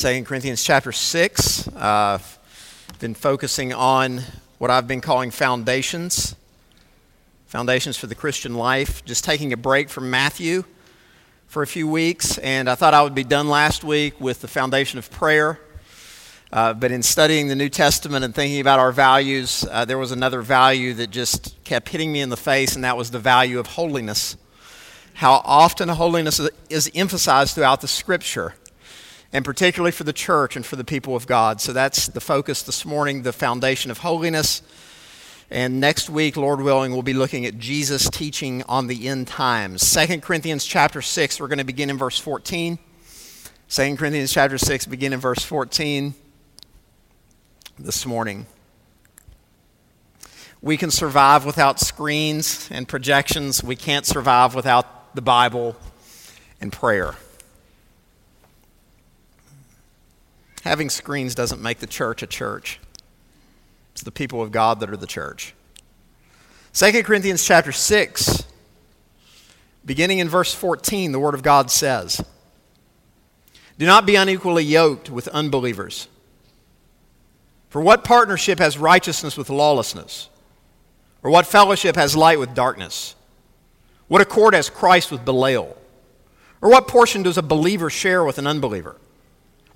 2 Corinthians chapter 6. Uh, been focusing on what I've been calling foundations, foundations for the Christian life. Just taking a break from Matthew for a few weeks, and I thought I would be done last week with the foundation of prayer. Uh, but in studying the New Testament and thinking about our values, uh, there was another value that just kept hitting me in the face, and that was the value of holiness. How often holiness is emphasized throughout the scripture and particularly for the church and for the people of God. So that's the focus this morning, the foundation of holiness. And next week, Lord willing, we'll be looking at Jesus' teaching on the end times. 2 Corinthians chapter 6, we're going to begin in verse 14. 2 Corinthians chapter 6, begin in verse 14 this morning. We can survive without screens and projections. We can't survive without the Bible and prayer. Having screens doesn't make the church a church. It's the people of God that are the church. 2 Corinthians chapter 6, beginning in verse 14, the Word of God says, Do not be unequally yoked with unbelievers. For what partnership has righteousness with lawlessness? Or what fellowship has light with darkness? What accord has Christ with Belial? Or what portion does a believer share with an unbeliever?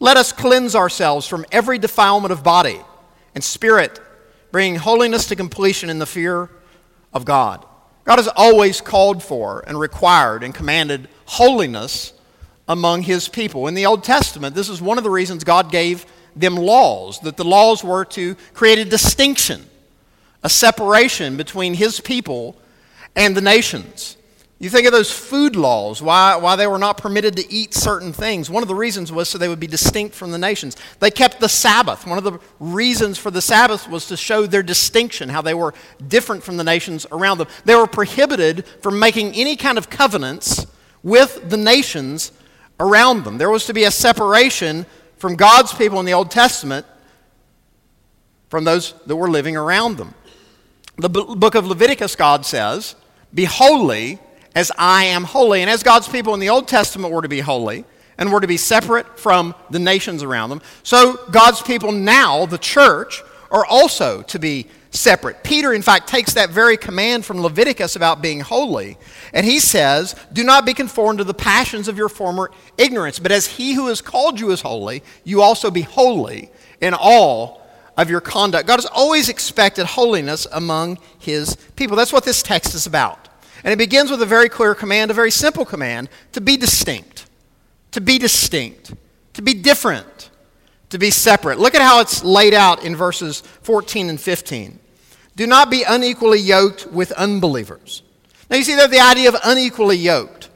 let us cleanse ourselves from every defilement of body and spirit, bringing holiness to completion in the fear of God. God has always called for and required and commanded holiness among his people. In the Old Testament, this is one of the reasons God gave them laws, that the laws were to create a distinction, a separation between his people and the nations. You think of those food laws, why, why they were not permitted to eat certain things. One of the reasons was so they would be distinct from the nations. They kept the Sabbath. One of the reasons for the Sabbath was to show their distinction, how they were different from the nations around them. They were prohibited from making any kind of covenants with the nations around them. There was to be a separation from God's people in the Old Testament from those that were living around them. The book of Leviticus, God says, Be holy as I am holy. And as God's people in the Old Testament were to be holy and were to be separate from the nations around them, so God's people now, the church, are also to be separate. Peter, in fact, takes that very command from Leviticus about being holy, and he says, Do not be conformed to the passions of your former ignorance, but as he who has called you is holy, you also be holy in all of your conduct. God has always expected holiness among his people. That's what this text is about. And it begins with a very clear command, a very simple command to be distinct, to be distinct, to be different, to be separate. Look at how it's laid out in verses 14 and 15. Do not be unequally yoked with unbelievers. Now, you see that the idea of unequally yoked.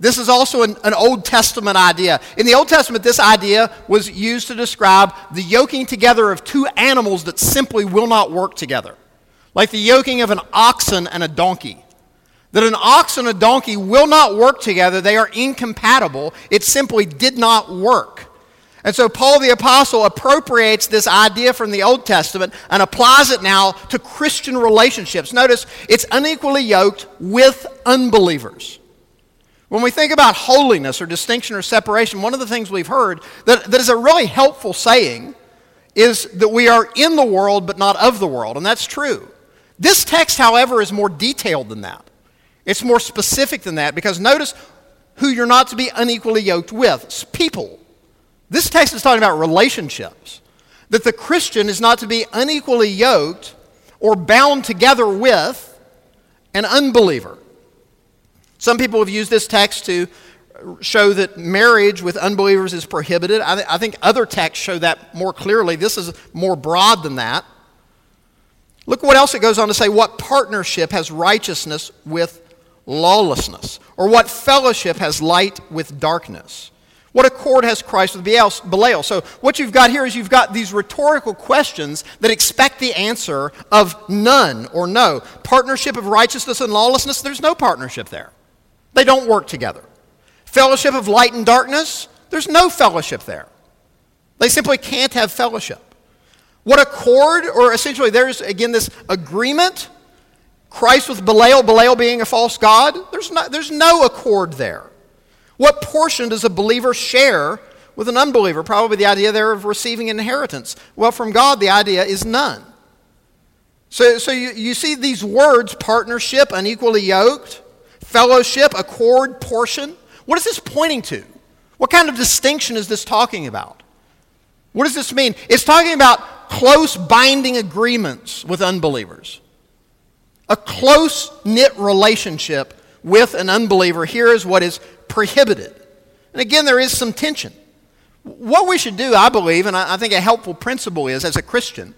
This is also an, an, Old Testament idea. In the Old Testament, this idea was used to describe the yoking together of two animals that simply will not work together, like the yoking of an oxen and a donkey that an ox and a donkey will not work together. They are incompatible. It simply did not work. And so Paul the Apostle appropriates this idea from the Old Testament and applies it now to Christian relationships. Notice it's unequally yoked with unbelievers. When we think about holiness or distinction or separation, one of the things we've heard that, that is a really helpful saying is that we are in the world but not of the world, and that's true. This text, however, is more detailed than that. It's more specific than that because notice who you're not to be unequally yoked with it's people. This text is talking about relationships. That the Christian is not to be unequally yoked or bound together with an unbeliever. Some people have used this text to show that marriage with unbelievers is prohibited. I, th- I, think other texts show that more clearly. This is more broad than that. Look what else it goes on to say what partnership has righteousness with lawlessness? Or what fellowship has light with darkness? What accord has Christ with Belial? So, what you've got here is you've got these rhetorical questions that expect the answer of none or no. Partnership of righteousness and lawlessness, there's no partnership there. They don't work together. Fellowship of light and darkness, there's no fellowship there. They simply can't have fellowship. What accord, or essentially there's again this agreement, Christ with Belial, Belial being a false god, there's no, there's no accord there. What portion does a believer share with an unbeliever? Probably the idea there of receiving inheritance. Well, from God, the idea is none. So, so you, you see these words partnership, unequally yoked, fellowship, accord, portion. What is this pointing to? What kind of distinction is this talking about? What does this mean? It's talking about close binding agreements with unbelievers. A close knit relationship with an unbeliever. Here is what is prohibited. And again, there is some tension. What we should do, I believe, and I think a helpful principle is as a Christian,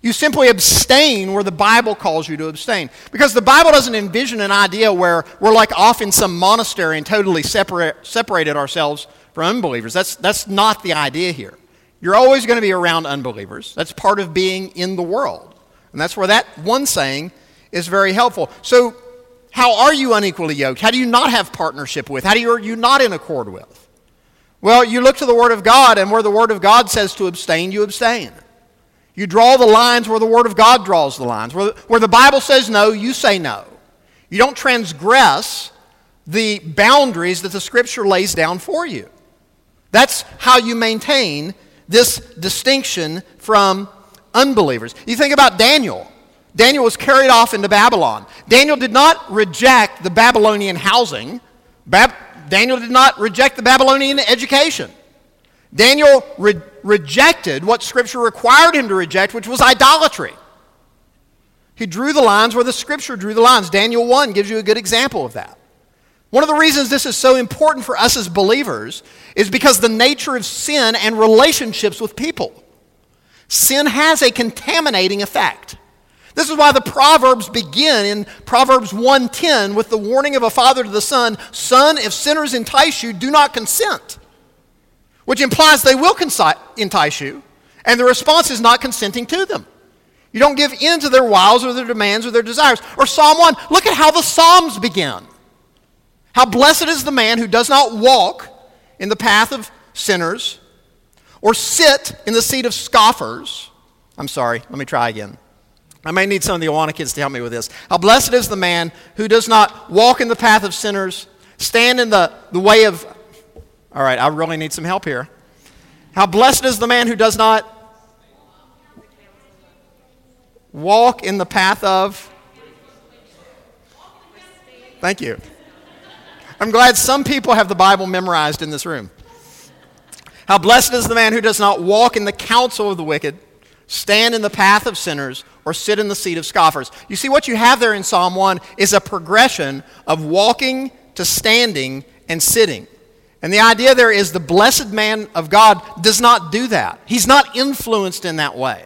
you simply abstain where the Bible calls you to abstain. Because the Bible doesn't envision an idea where we're like off in some monastery and totally separate, separated ourselves from unbelievers. That's, that's not the idea here. You're always going to be around unbelievers. That's part of being in the world. And that's where that one saying is very helpful. So how are you unequally yoked? How do you not have partnership with? How do you, are you not in accord with? Well, you look to the Word of God, and where the Word of God says to abstain, you abstain. You draw the lines where the Word of God draws the lines. Where, where the Bible says no, you say no. You don't transgress the boundaries that the Scripture lays down for you. That's how you maintain this distinction from unbelievers. You think about Daniel. Daniel was carried off into Babylon. Daniel did not reject the Babylonian housing. Bab- Daniel did not reject the Babylonian education. Daniel re- rejected what Scripture required him to reject, which was idolatry. He drew the lines where the Scripture drew the lines. Daniel 1 gives you a good example of that. One of the reasons this is so important for us as believers is because the nature of sin and relationships with people. Sin has a contaminating effect. This is why the Proverbs begin in Proverbs 1:10 with the warning of a father to the son, "Son, if sinners entice you, do not consent." Which implies they will entice you, and the response is not consenting to them. You don't give in to their wiles or their demands or their desires. Or Psalm 1, look at how the Psalms begin. How blessed is the man who does not walk in the path of sinners or sit in the seat of scoffers. I'm sorry, let me try again. I may need some of the Awana kids to help me with this. How blessed is the man who does not walk in the path of sinners, stand in the, the way of. All right, I really need some help here. How blessed is the man who does not walk in the path of. Thank you. I'm glad some people have the Bible memorized in this room. How blessed is the man who does not walk in the counsel of the wicked stand in the path of sinners, or sit in the seat of scoffers. You see, what you have there in Psalm 1 is a progression of walking to standing and sitting. And the idea there is the blessed man of God does not do that. He's not influenced in that way.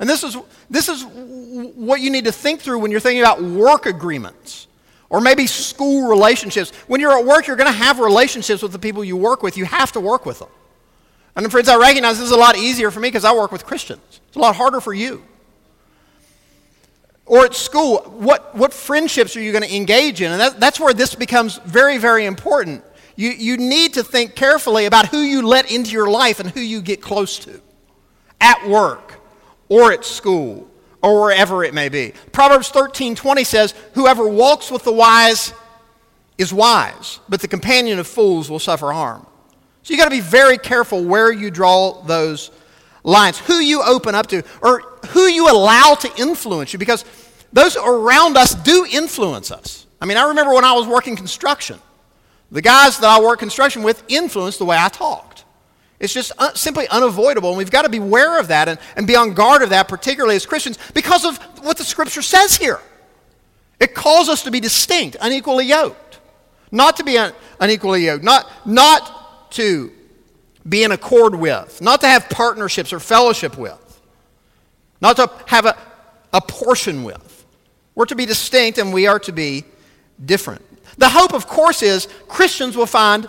And this is, this is what you need to think through when you're thinking about work agreements or maybe school relationships. When you're at work, you're going to have relationships with the people you work with. You have to work with them. And friends, I recognize this is a lot easier for me because I work with Christians. It's a lot harder for you. Or at school, what, what friendships are you going to engage in? And that, that's where this becomes very, very important. You, you need to think carefully about who you let into your life and who you get close to at work or at school or wherever it may be. Proverbs 13 20 says, Whoever walks with the wise is wise, but the companion of fools will suffer harm. So you've got to be very careful where you draw those lines, who you open up to, or who you allow to influence you, because those around us do influence us. I mean, I remember when I was working construction, the guys that I worked construction with influenced the way I talked. It's just un- simply unavoidable, and we've got to be aware of that and, and be on guard of that, particularly as Christians, because of what the Scripture says here. It calls us to be distinct, unequally yoked. Not to be un- unequally yoked, not, not to be in accord with, not to have partnerships or fellowship with, not to have a, a portion with. We're to be distinct and we are to be different. The hope, of course, is Christians will find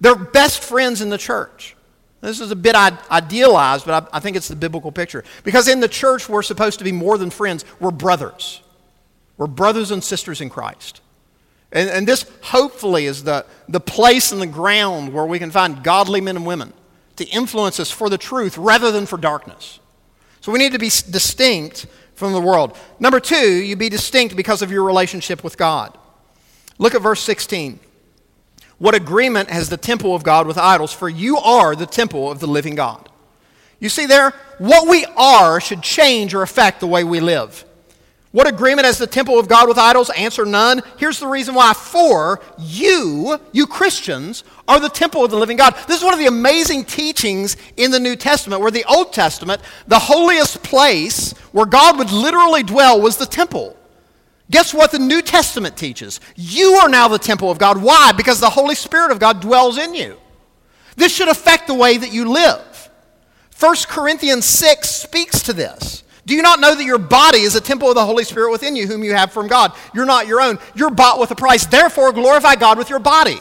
They're best friends in the church. This is a bit idealized, but I think it's the biblical picture. Because in the church, we're supposed to be more than friends, we're brothers. We're brothers and sisters in Christ. And, and this hopefully is the, the place and the ground where we can find godly men and women to influence us for the truth rather than for darkness. So we need to be distinct from the world. Number two, you be distinct because of your relationship with God. Look at verse 16. What agreement has the temple of God with idols? For you are the temple of the living God. You see there, what we are should change or affect the way we live. What agreement has the temple of God with idols? Answer none. Here's the reason why. For you, you Christians, are the temple of the living God. This is one of the amazing teachings in the New Testament, where the Old Testament, the holiest place where God would literally dwell was the temple. Guess what the New Testament teaches? You are now the temple of God. Why? Because the Holy Spirit of God dwells in you. This should affect the way that you live. 1 Corinthians 6 speaks to this. Do you not know that your body is a temple of the Holy Spirit within you, whom you have from God? You're not your own. You're bought with a price. Therefore, glorify God with your body.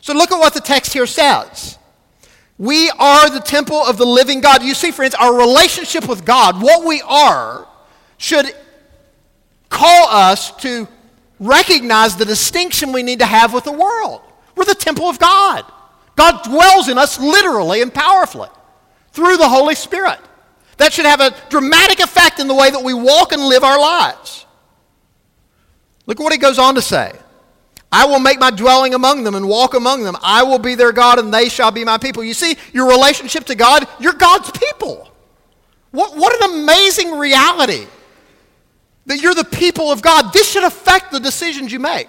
So look at what the text here says. We are the temple of the living God. You see, friends, our relationship with God, what we are, should call us to recognize the distinction we need to have with the world. We're the temple of God. God dwells in us literally and powerfully through the Holy Spirit. That should have a dramatic effect in the way that we walk and live our lives. Look what he goes on to say. I will make my dwelling among them and walk among them. I will be their God and they shall be my people. You see, your relationship to God, you're God's people. What, what an amazing reality that you're the people of God. This should affect the decisions you make.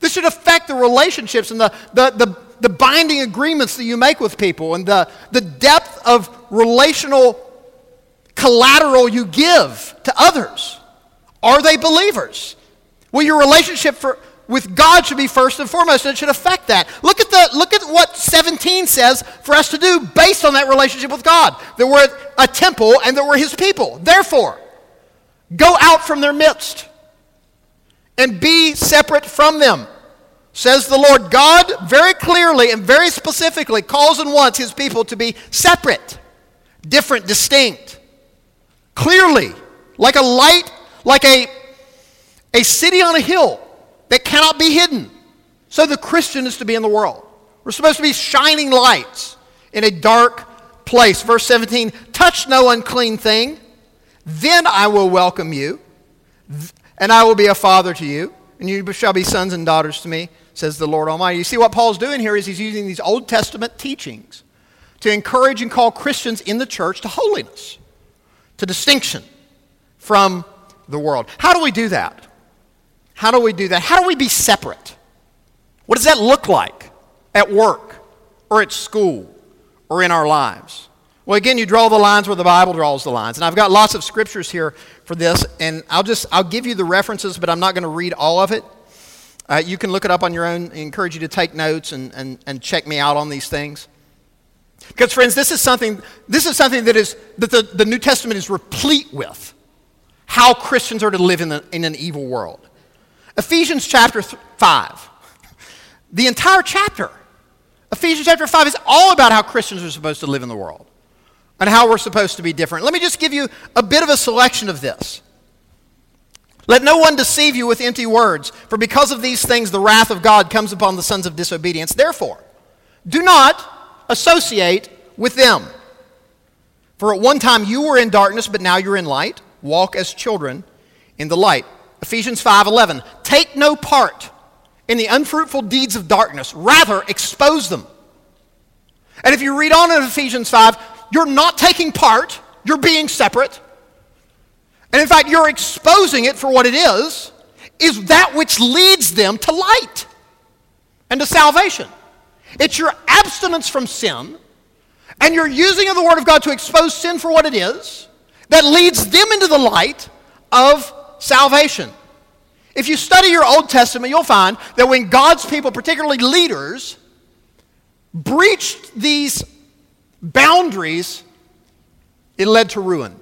This should affect the relationships and the, the, the, the binding agreements that you make with people and the, the depth of relational collateral you give to others? Are they believers? Well, your relationship for, with God should be first and foremost, and it should affect that. Look at, the, look at what 17 says for us to do based on that relationship with God that we're a temple and that we're His people. Therefore, go out from their midst and be separate from them. Says the Lord. God very clearly and very specifically calls and wants His people to be separate, different, distinct clearly, like a light, like a, a city on a hill that cannot be hidden. So the Christian is to be in the world. We're supposed to be shining lights in a dark place. Verse 17 touch no unclean thing, then I will welcome you, and I will be a father to you, and you shall be sons and daughters to me, says the Lord Almighty. You see what Paul's doing here is he's using these Old Testament teachings to encourage and call Christians in the church to holiness to distinction from the world. How do we do that? How do we do that? How do we be separate? What does that look like at work or at school or in our lives? Well, again, you draw the lines where the Bible draws the lines. And I've got lots of scriptures here for this, and I'll just I'll give you the references, but I'm not going to read all of it. Uh, you can look it up on your own. I encourage you to take notes and, and, and check me out on these things. Because, friends, this is something, this is something that, is, that the, the New Testament is replete with how Christians are to live in, the, in an evil world. Ephesians chapter th- 5, the entire chapter, Ephesians chapter 5 is all about how Christians are supposed to live in the world and how we're supposed to be different. Let me just give you a bit of a selection of this. Let no one deceive you with empty words, for because of these things the wrath of God comes upon the sons of disobedience. Therefore, do not associate with them. For at one time you were in darkness, but now you're in light. Walk as children in the light. Ephesians 5:11. Take no part in the unfruitful deeds of darkness, rather expose them. And if you read on in Ephesians 5, you're not taking part, you're being separate. And in fact, you're exposing it for what it is, is that which leads them to light and to salvation. It's your abstinence from sin, and your using of the Word of God to expose sin for what it is that leads them into the light of salvation. If you study your Old Testament, you'll find that when God's people, particularly leaders, breached these boundaries, it led to ruin.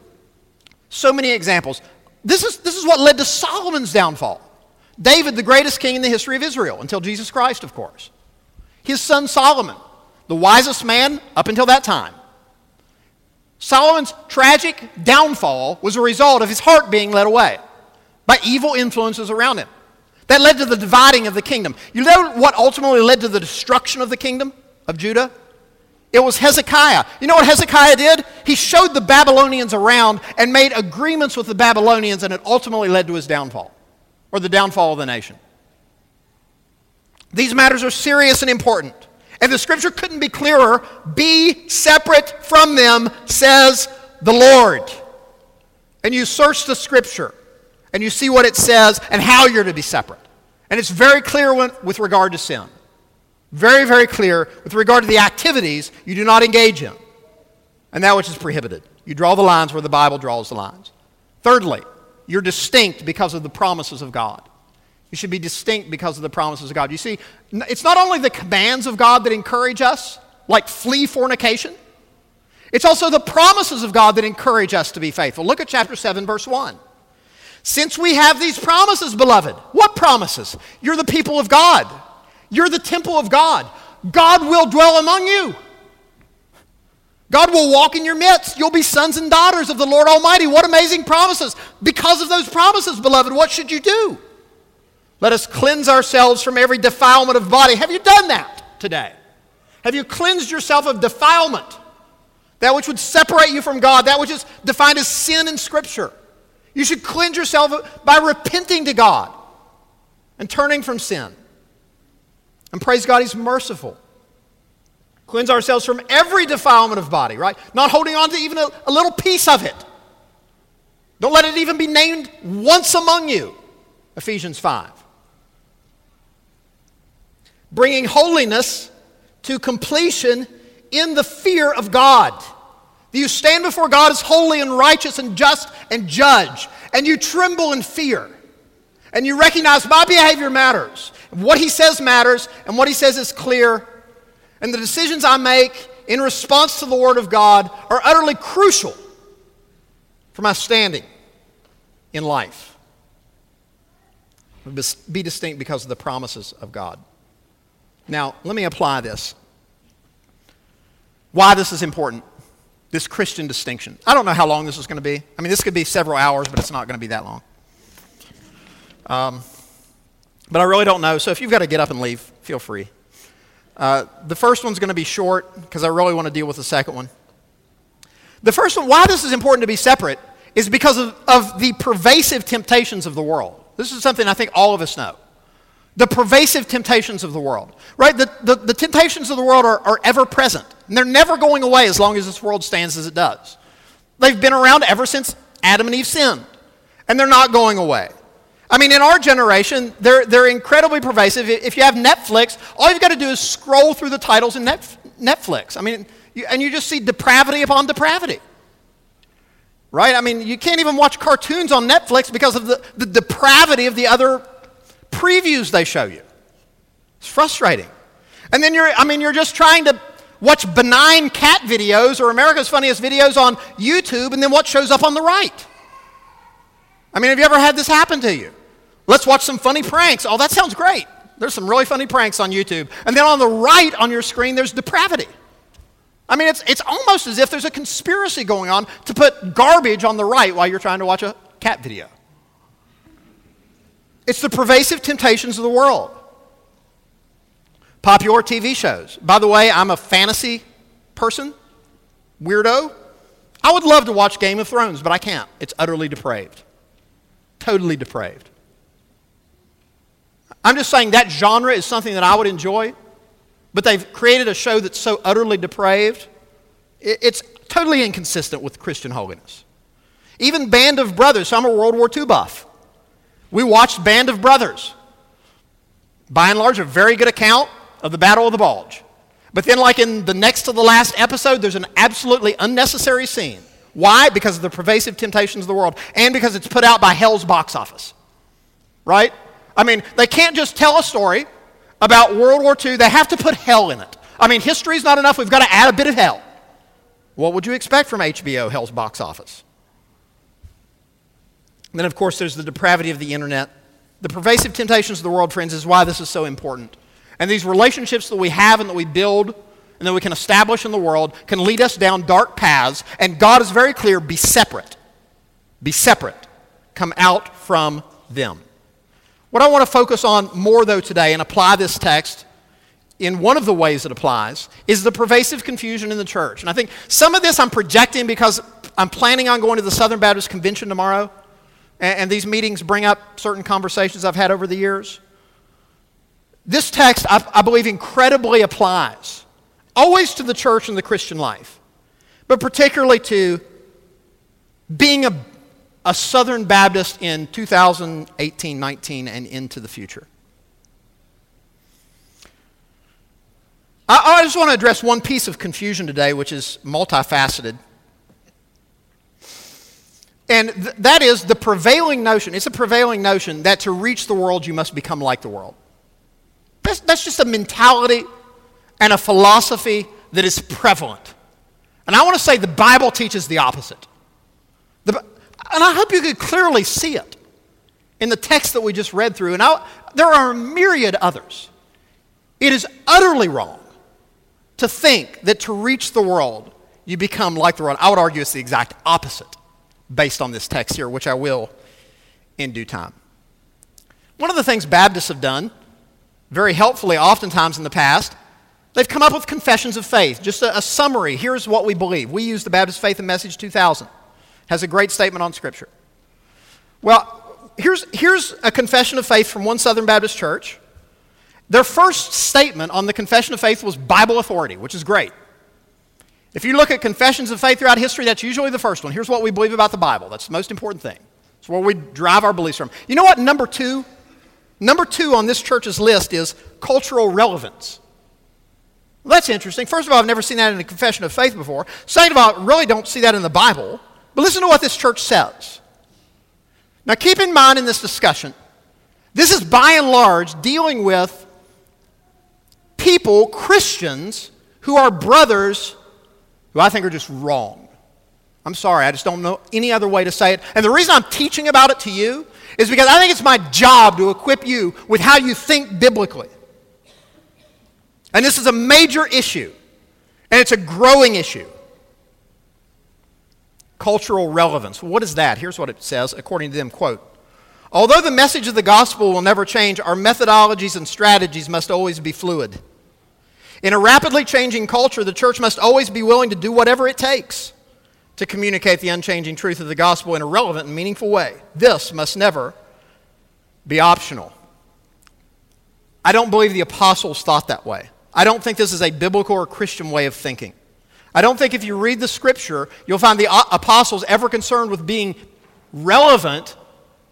So many examples. This is, this is what led to Solomon's downfall. David, the greatest king in the history of Israel, until Jesus Christ, of course. His son Solomon, the wisest man up until that time. Solomon's tragic downfall was a result of his heart being led away by evil influences around him. That led to the dividing of the kingdom. You know what ultimately led to the destruction of the kingdom of Judah? It was Hezekiah. You know what Hezekiah did? He showed the Babylonians around and made agreements with the Babylonians, and it ultimately led to his downfall, or the downfall of the nation. These matters are serious and important. And the scripture couldn't be clearer. Be separate from them, says the Lord. And you search the scripture and you see what it says and how you're to be separate. And it's very clear with regard to sin. Very, very clear with regard to the activities you do not engage in and that which is prohibited. You draw the lines where the Bible draws the lines. Thirdly, you're distinct because of the promises of God. You should be distinct because of the promises of God. You see, it's not only the commands of God that encourage us, like flee fornication, it's also the promises of God that encourage us to be faithful. Look at chapter 7, verse 1. Since we have these promises, beloved, what promises? You're the people of God, you're the temple of God. God will dwell among you. God will walk in your midst. You'll be sons and daughters of the Lord Almighty. What amazing promises. Because of those promises, beloved, what should you do? Let us cleanse ourselves from every defilement of body. Have you done that today? Have you cleansed yourself of defilement? That which would separate you from God, that which is defined as sin in Scripture. You should cleanse yourself by repenting to God and turning from sin. And praise God, He's merciful. Cleanse ourselves from every defilement of body, right? Not holding on to even a, a little piece of it. Don't let it even be named once among you. Ephesians 5. Bringing holiness to completion in the fear of God. You stand before God as holy and righteous and just and judge, and you tremble in fear. And you recognize my behavior matters. What he says matters, and what he says is clear. And the decisions I make in response to the Word of God are utterly crucial for my standing in life. Be distinct because of the promises of God. Now, let me apply this. Why this is important this Christian distinction. I don't know how long this is going to be. I mean, this could be several hours, but it's not going to be that long. Um, but I really don't know. So if you've got to get up and leave, feel free. Uh, the first one's going to be short because I really want to deal with the second one. The first one, why this is important to be separate, is because of, of the pervasive temptations of the world. This is something I think all of us know. The pervasive temptations of the world, right? The, the, the temptations of the world are, are ever present, and they're never going away as long as this world stands as it does. They've been around ever since Adam and Eve sinned, and they're not going away. I mean, in our generation, they're, they're incredibly pervasive. If you have Netflix, all you've got to do is scroll through the titles in Netflix. I mean, you, and you just see depravity upon depravity. Right? I mean, you can't even watch cartoons on Netflix because of the, the depravity of the other previews they show you. It's frustrating. And then you're, I mean, you're just trying to watch benign cat videos or America's Funniest Videos on YouTube, and then what shows up on the right? I mean, have you ever had this happen to you? Let's watch some funny pranks. Oh, that sounds great. There's some really funny pranks on YouTube. And then on the right on your screen, there's depravity. I mean, it's, it's almost as if there's a conspiracy going on to put garbage on the right while you're trying to watch a cat video. It's the pervasive temptations of the world. Popular TV shows. By the way, I'm a fantasy person, weirdo. I would love to watch Game of Thrones, but I can't. It's utterly depraved. Totally depraved. I'm just saying that genre is something that I would enjoy, but they've created a show that's so utterly depraved, it's totally inconsistent with Christian holiness. Even Band of Brothers, so I'm a World War II buff. We watched Band of Brothers. By and large, a very good account of the Battle of the Bulge. But then, like in the next to the last episode, there's an absolutely unnecessary scene. Why? Because of the pervasive temptations of the world and because it's put out by Hell's box office. Right? I mean, they can't just tell a story about World War II, they have to put hell in it. I mean, history's not enough, we've got to add a bit of hell. What would you expect from HBO, Hell's box office? Then, of course, there's the depravity of the internet. The pervasive temptations of the world, friends, is why this is so important. And these relationships that we have and that we build and that we can establish in the world can lead us down dark paths. And God is very clear be separate. Be separate. Come out from them. What I want to focus on more, though, today and apply this text in one of the ways it applies is the pervasive confusion in the church. And I think some of this I'm projecting because I'm planning on going to the Southern Baptist Convention tomorrow. And, and these meetings bring up certain conversations I've had over the years. This text, I, I believe, incredibly applies always to the church and the Christian life, but particularly to being a, a Southern Baptist in 2018 19 and into the future. I, I just want to address one piece of confusion today, which is multifaceted. And th- that is the prevailing notion. It's a prevailing notion that to reach the world, you must become like the world. That's, that's just a mentality and a philosophy that is prevalent. And I want to say the Bible teaches the opposite. The, and I hope you could clearly see it in the text that we just read through. And I, there are a myriad others. It is utterly wrong to think that to reach the world, you become like the world. I would argue it's the exact opposite based on this text here, which I will in due time. One of the things Baptists have done, very helpfully, oftentimes in the past, They've come up with confessions of faith, just a, a, summary. Here's what we believe. We use the Baptist Faith and Message 2000. Has a great statement on Scripture. Well, here's, here's a confession of faith from one Southern Baptist church. Their first statement on the confession of faith was Bible authority, which is great. If you look at confessions of faith throughout history, that's usually the first one. Here's what we believe about the Bible. That's the most important thing. It's where we drive our beliefs from. You know what number two? Number two on this church's list is cultural relevance. Well, that's interesting. First of all, I've never seen that in a confession of faith before. Second of all, I really don't see that in the Bible. But listen to what this church says. Now, keep in mind in this discussion, this is by and large dealing with people, Christians, who are brothers who I think are just wrong. I'm sorry, I just don't know any other way to say it. And the reason I'm teaching about it to you is because I think it's my job to equip you with how you think biblically. And this is a major issue, and it's a growing issue. Cultural relevance. What is that? Here's what it says, according to them, quote, Although the message of the gospel will never change, our methodologies and strategies must always be fluid. In a rapidly changing culture, the church must always be willing to do whatever it takes to communicate the unchanging truth of the gospel in a relevant and meaningful way. This must never be optional. I don't believe the apostles thought that way. I don't think this is a biblical or Christian way of thinking. I don't think if you read the scripture, you'll find the apostles ever concerned with being relevant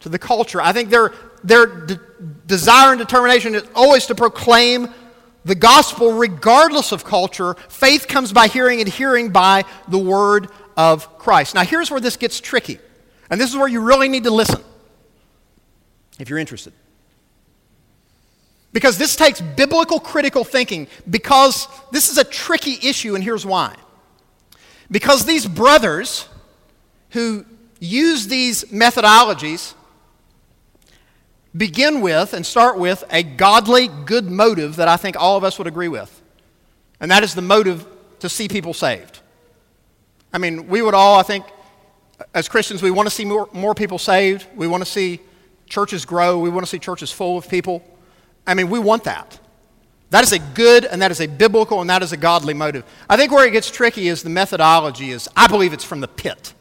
to the culture. I think their, their de- desire and determination is always to proclaim the gospel regardless of culture. Faith comes by hearing, and hearing by the word of Christ. Now, here's where this gets tricky, and this is where you really need to listen if you're interested. Because this takes biblical critical thinking, because this is a tricky issue, and here's why. Because these brothers who use these methodologies begin with and start with a godly, good motive that I think all of us would agree with. And that is the motive to see people saved. I mean, we would all, I think, as Christians, we want to see more, more people saved. We want to see churches grow. We want to see churches full of people. I mean, we want that. That is a good and that is a biblical and that is a godly motive. I think where it gets tricky is the methodology is I believe it's from the pit.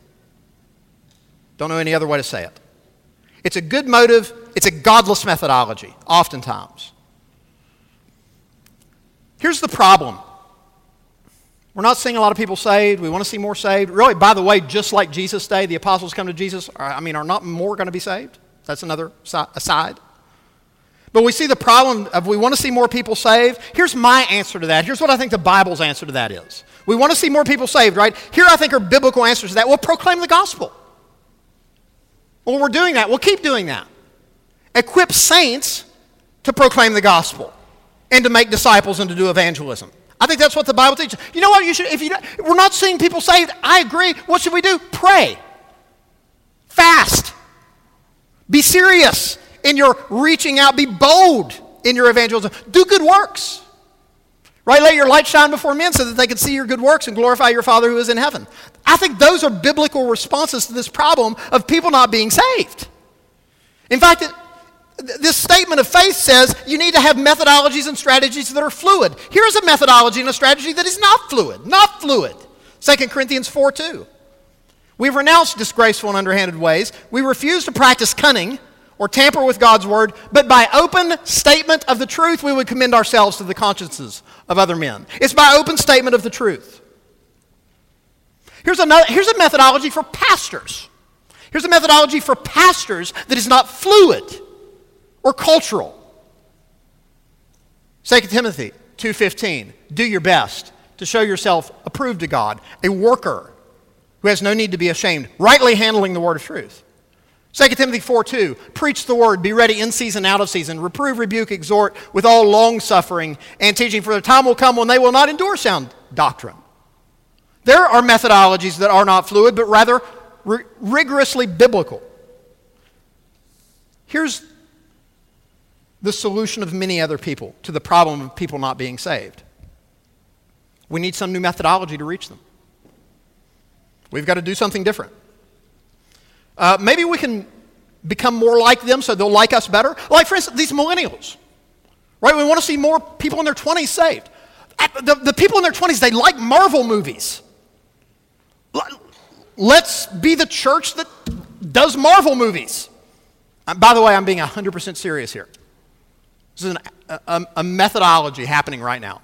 Don't know any other way to say it. It's a good motive, it's a godless methodology, oftentimes. Here's the problem. We're not seeing a lot of people saved. We want to see more saved. Really, by the way, just like Jesus' day, the apostles come to Jesus. I mean, are not more going to be saved? That's another aside. But we see the problem of we want to see more people saved. Here's my answer to that. Here's what I think the Bible's answer to that is. We want to see more people saved, right? Here I think are biblical answers to that. We'll proclaim the gospel. Well, we're doing that. We'll keep doing that. Equip saints to proclaim the gospel and to make disciples and to do evangelism. I think that's what the Bible teaches. You know what? You should, if you, we're not seeing people saved, I agree. What should we do? Pray. Fast. Be serious in your reaching out. Be bold in your evangelism? Do good works. Right? Let your light shine before men so that they can see your good works and glorify your Father who is in heaven. I think those are biblical responses to this problem of people not being saved. In fact, it, this statement of faith says you need to have methodologies and strategies that are fluid. Here's a methodology and a strategy that is not fluid, not fluid. 2 Corinthians 4 2. We've renounced disgraceful and underhanded ways. We refuse to practice cunning or tamper with God's word, but by open statement of the truth, we would commend ourselves to the consciences of other men. It's by open statement of the truth. Here's, another, here's a methodology for pastors. Here's a methodology for pastors that is not fluid or cultural. 2 Timothy 2:15 Do your best to show yourself approved to God, a worker who has no need to be ashamed, rightly handling the word of truth. 2 Timothy 4 2, preach the word, be ready in season, out of season, reprove, rebuke, exhort with all long suffering and teaching, for the time will come when they will not endure sound doctrine. There are methodologies that are not fluid, but rather r- rigorously biblical. Here's the solution of many other people to the problem of people not being saved. We need some new methodology to reach them. We've got to do something different. Uh, maybe we can become more like them so they'll like us better. Like, for instance, these millennials, right? We want to see more people in their 20s saved. The, the people in their 20s, they like Marvel movies. Let's be the church that does Marvel movies. Uh, by the way, I'm being 100% serious here. This is an, a, a methodology happening right now.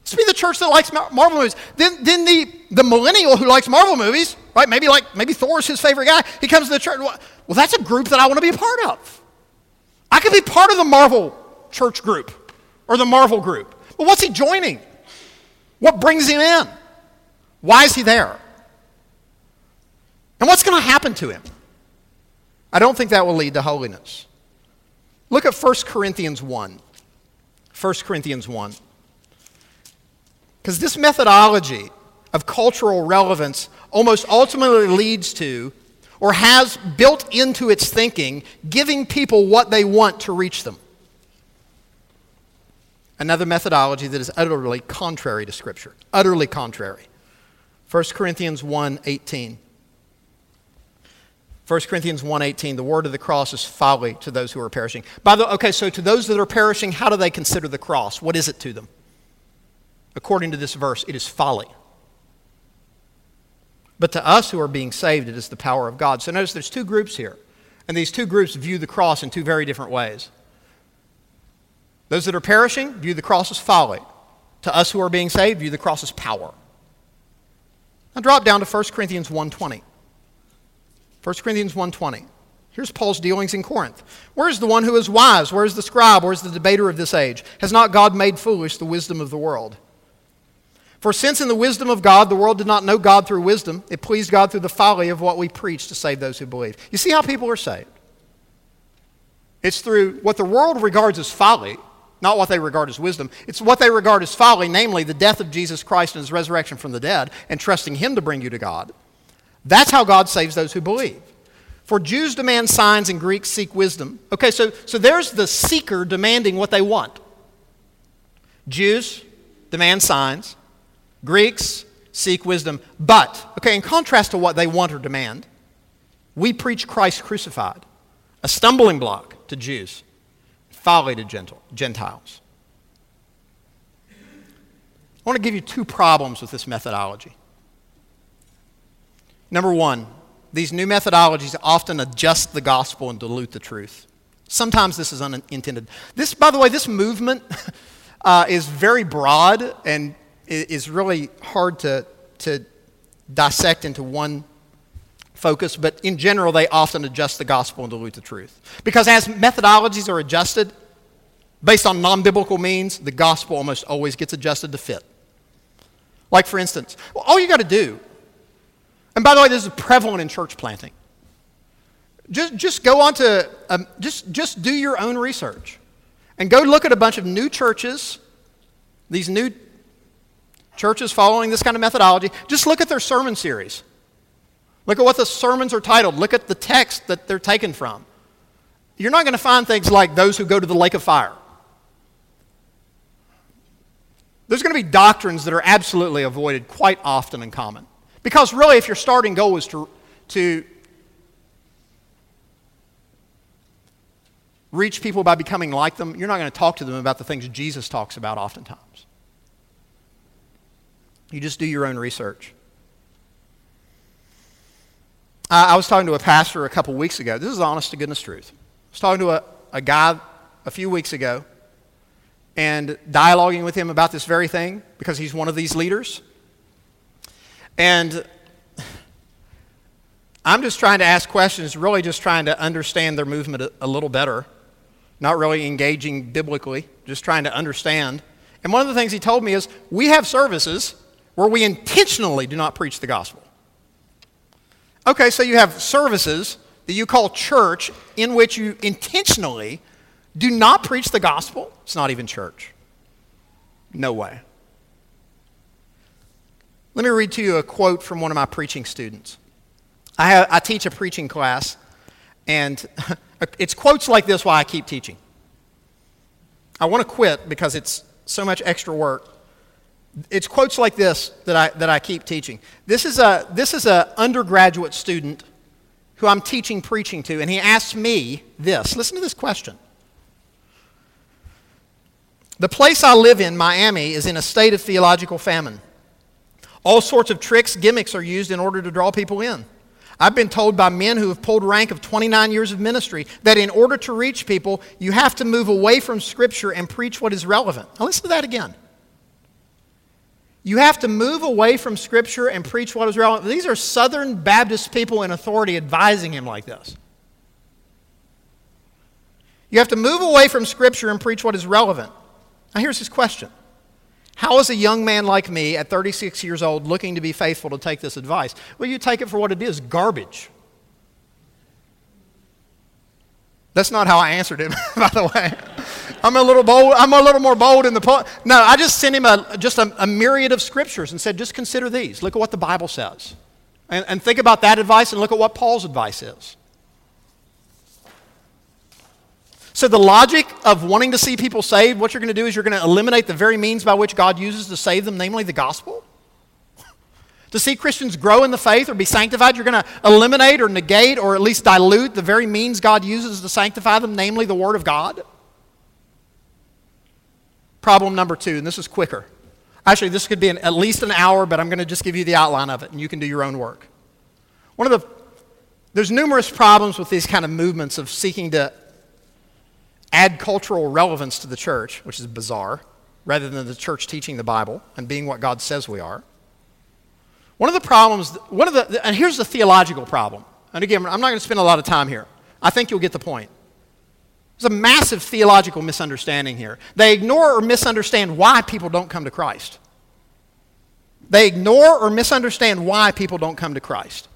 Let's be the church that likes Marvel movies. Then, then the, the millennial who likes Marvel movies, right? Maybe like maybe Thor's his favorite guy. He comes to the church. Well, that's a group that I want to be a part of. I could be part of the Marvel church group or the Marvel group. But what's he joining? What brings him in? Why is he there? And what's going to happen to him? I don't think that will lead to holiness. Look at 1 Corinthians 1. 1 Corinthians 1. Because this methodology of cultural relevance almost ultimately leads to, or has built into its thinking, giving people what they want to reach them. Another methodology that is utterly contrary to Scripture. Utterly contrary. 1 Corinthians 1 18. 1 Corinthians 1:18 the word of the cross is folly to those who are perishing. By the okay, so to those that are perishing, how do they consider the cross? What is it to them? according to this verse, it is folly. But to us who are being saved, it is the power of God. So notice there's two groups here. And these two groups view the cross in two very different ways. Those that are perishing view the cross as folly. To us who are being saved, view the cross as power. Now drop down to 1 Corinthians 1.20. 1 Corinthians 1.20. Here's Paul's dealings in Corinth. Where is the one who is wise? Where is the scribe? Where is the debater of this age? Has not God made foolish the wisdom of the world? For since in the wisdom of God, the world did not know God through wisdom, it pleased God through the folly of what we preach to save those who believe. You see how people are saved? It's through what the world regards as folly, not what they regard as wisdom. It's what they regard as folly, namely the death of Jesus Christ and his resurrection from the dead, and trusting him to bring you to God. That's how God saves those who believe. For Jews demand signs and Greeks seek wisdom. Okay, so, so there's the seeker demanding what they want. Jews demand signs, Greeks seek wisdom. But, okay, in contrast to what they want or demand, we preach Christ crucified, a stumbling block to Jews, folly to Gentiles. I want to give you two problems with this methodology. Number one, these new methodologies often adjust the gospel and dilute the truth. Sometimes this is unintended. This, by the way, this movement uh, is very broad and is really hard to, to dissect into one focus, but in general, they often adjust the gospel and dilute the truth. Because as methodologies are adjusted based on non biblical means, the gospel almost always gets adjusted to fit. Like, for instance, all you got to do, and by the way, this is prevalent in church planting. Just, just go on to, um, just, just do your own research and go look at a bunch of new churches, these new churches following this kind of methodology, just look at their sermon series. Look at what the sermons are titled. Look at the text that they're taken from. You're not going to find things like those who go to the lake of fire. There's going to be doctrines that are absolutely avoided quite often and common. Because really, if your starting goal is to, to reach people by becoming like them, you're not going to talk to them about the things Jesus talks about oftentimes. You just do your own research. I, I was talking to a pastor a couple weeks ago. This is honest to goodness truth. I was talking to a, a guy a few weeks ago and dialoguing with him about this very thing because he's one of these leaders. And I'm just trying to ask questions, really just trying to understand their movement a, a, little better, not really engaging biblically, just trying to understand. And one of the things he told me is we have services where we intentionally do not preach the gospel. Okay, so you have services that you call church in which you intentionally do not preach the gospel. It's not even church. No way. Let me read to you a quote from one of my preaching students. I, have, I teach a preaching class, and it's quotes like this why I keep teaching. I want to quit because it's so much extra work. It's quotes like this that I, that I keep teaching. This is a this is a undergraduate student who I'm teaching preaching to, and he asked me this. Listen to this question. The place I live in, Miami, is in a state of theological famine. All sorts of tricks, gimmicks are used in order to draw people in. I've been told by men who have pulled rank of 29 years of ministry that in order to reach people, you have to move away from Scripture and preach what is relevant. Now, listen to that again. You have to move away from Scripture and preach what is relevant. These are Southern Baptist people in authority advising him like this. You have to move away from Scripture and preach what is relevant. Now, here's his question How is a young man like me at 36 years old looking to be faithful to take this advice? Well, you take it for what it is garbage. That's not how I answered him, by the way. I'm a little bold. I'm a little more bold in the po- no. I just sent him a, just a, a, myriad of scriptures and said, just consider these. Look at what the Bible says, and, and think about that advice, and look at what Paul's advice is. So the logic of wanting to see people saved, what you're going to do is you're going to eliminate the very means by which God uses to save them, namely the gospel to see Christians grow in the faith or be sanctified, you're going to eliminate or negate or at least dilute the very means God uses to sanctify them, namely the Word of God. Problem number two, and this is quicker. Actually, this could be an, at least an hour, but I'm going to just give you the outline of it, and you can do your own work. One of the there's numerous problems with these kind of movements of seeking to add cultural relevance to the church, which is bizarre, rather than the church teaching the Bible and being what God says we are. One of the problems, one of the, and here's the theological problem. And again, I'm not going to spend a lot of time here. I think you'll get the point. There's a massive theological misunderstanding here. They ignore or misunderstand why people don't come to Christ. They ignore or misunderstand why people don't come to Christ.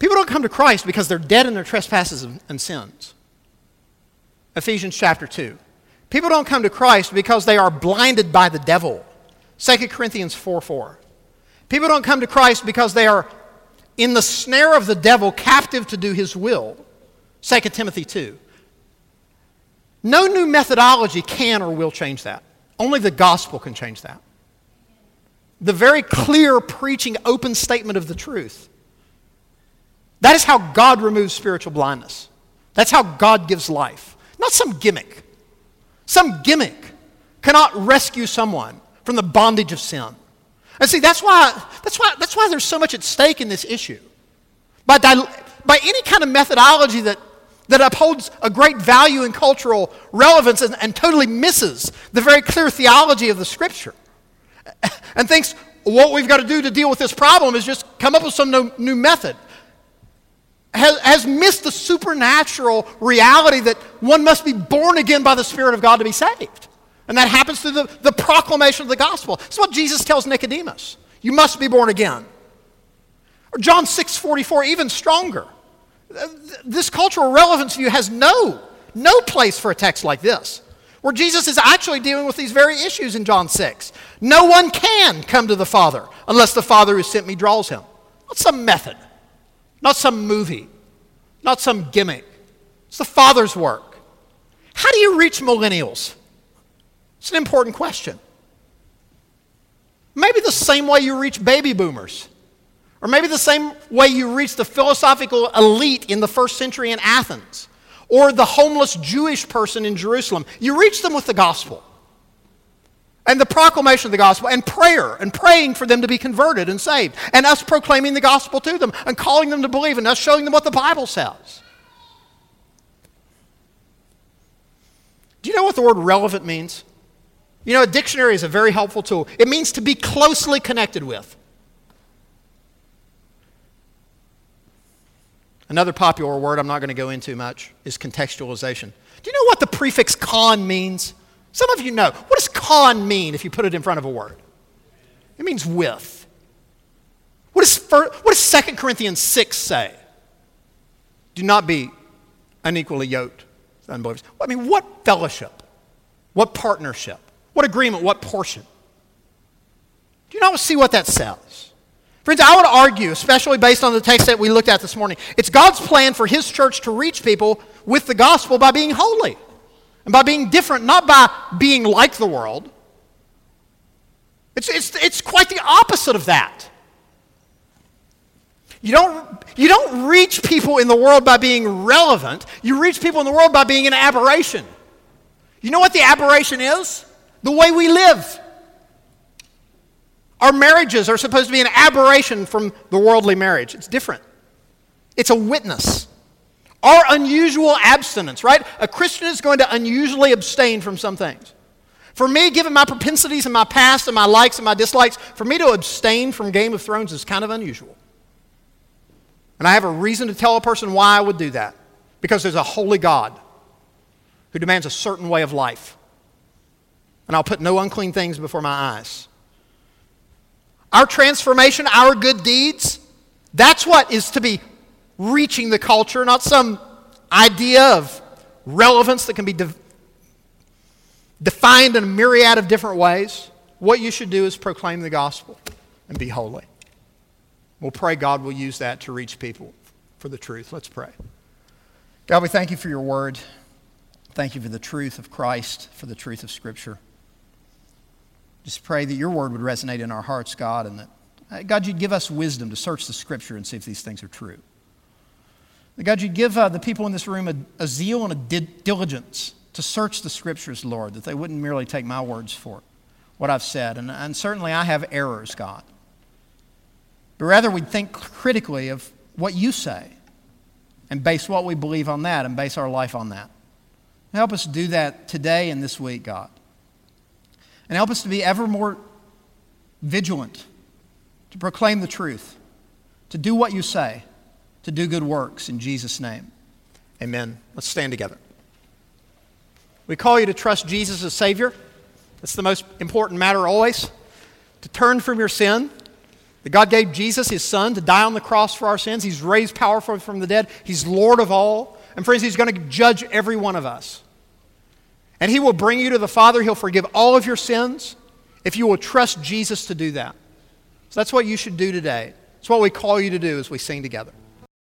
People don't come to Christ because they're dead in their trespasses and sins. Ephesians chapter 2. People don't come to Christ because they are blinded by the devil. 2 Corinthians 4 4. People don't come to Christ because they are in the snare of the devil, captive to do his will. 2 Timothy 2. No new methodology can or will change that. Only the gospel can change that. The very clear preaching, open statement of the truth. That is how God removes spiritual blindness. That's how God gives life. Not some gimmick. Some gimmick cannot rescue someone from the bondage of sin. And see, that's why, that's why, that's why there's so much at stake in this issue. By, by any kind of methodology that, that upholds a great value in cultural relevance and, and totally misses the very clear theology of the Scripture, and thinks what we've got to do to deal with this problem is just come up with some no, new method, has, has missed the supernatural reality that one must be born again by the Spirit of God to be saved. And that happens through the, the proclamation of the gospel. That's what Jesus tells Nicodemus. You must be born again. Or John 6 44, even stronger. This cultural relevance view has no, no place for a text like this, where Jesus is actually dealing with these very issues in John 6. No one can come to the Father unless the Father who sent me draws him. Not some method, not some movie, not some gimmick. It's the Father's work. How do you reach millennials? It's an important question. Maybe the same way you reach baby boomers. Or maybe the same way you reach the philosophical elite in the first century in Athens. Or the homeless Jewish person in Jerusalem. You reach them with the gospel and the proclamation of the gospel and prayer and praying for them to be converted and saved and us proclaiming the gospel to them and calling them to believe and us showing them what the bible says. Do you know what the word relevant means? You know a dictionary is a very helpful tool. It means to be closely connected with. Another popular word i'm not going to go into much is contextualization. Do you know what the prefix con means some of you know. What does con mean if you put it in front of a word? It means with. What does, what does 2 Corinthians 6 say? Do not be unequally yoked unbelievers. I mean, what fellowship? What partnership? What agreement? What portion? Do you not see what that says? Friends, I would argue, especially based on the text that we looked at this morning, it's God's plan for His church to reach people with the gospel by being holy. And by being different, not by being like the world. It's, it's, it's quite the opposite of that. You don't, you don't reach people in the world by being relevant, you reach people in the world by being an aberration. You know what the aberration is? The way we live. Our marriages are supposed to be an aberration from the worldly marriage. It's different, it's a witness. Our unusual abstinence, right? A Christian is going to unusually abstain from some things. For me, given my propensities and my past and my likes and my dislikes, for me to abstain from Game of Thrones is kind of unusual. And I have a reason to tell a person why I would do that. Because there's a holy God who demands a certain way of life. And I'll put no unclean things before my eyes. Our transformation, our good deeds, that's what is to be reaching the culture, not some idea of relevance that can be de- defined in a myriad of different ways. What you should do is proclaim the gospel and be holy. We'll pray God will use that to reach people for the truth. Let's pray. God, we thank you for your word. Thank you for the truth of Christ, for the truth of Scripture. Just pray that your word would resonate in our hearts, God, and that, uh, God, you'd give us wisdom to search the Scripture and see if these things are true. That God, you'd give uh, the people in this room a, a zeal and a di- diligence to search the scriptures, Lord, that they wouldn't merely take my words for what I've said. And, and certainly I have errors, God. But rather we'd think critically of what you say and base what we believe on that and base our life on that. Help us do that today and this week, God. And help us to be ever more vigilant, to proclaim the truth, to do what you say to do good works in Jesus' name. Amen. Let's stand together. We call you to trust Jesus as Savior. That's the most important matter always. To turn from your sin. That God gave Jesus, His Son, to die on the cross for our sins. He's raised powerful from the dead. He's Lord of all. And friends, He's going to judge every one of us. And He will bring you to the Father. He'll forgive all of your sins if you will trust Jesus to do that. So that's what you should do today. It's what we call you to do as we sing together.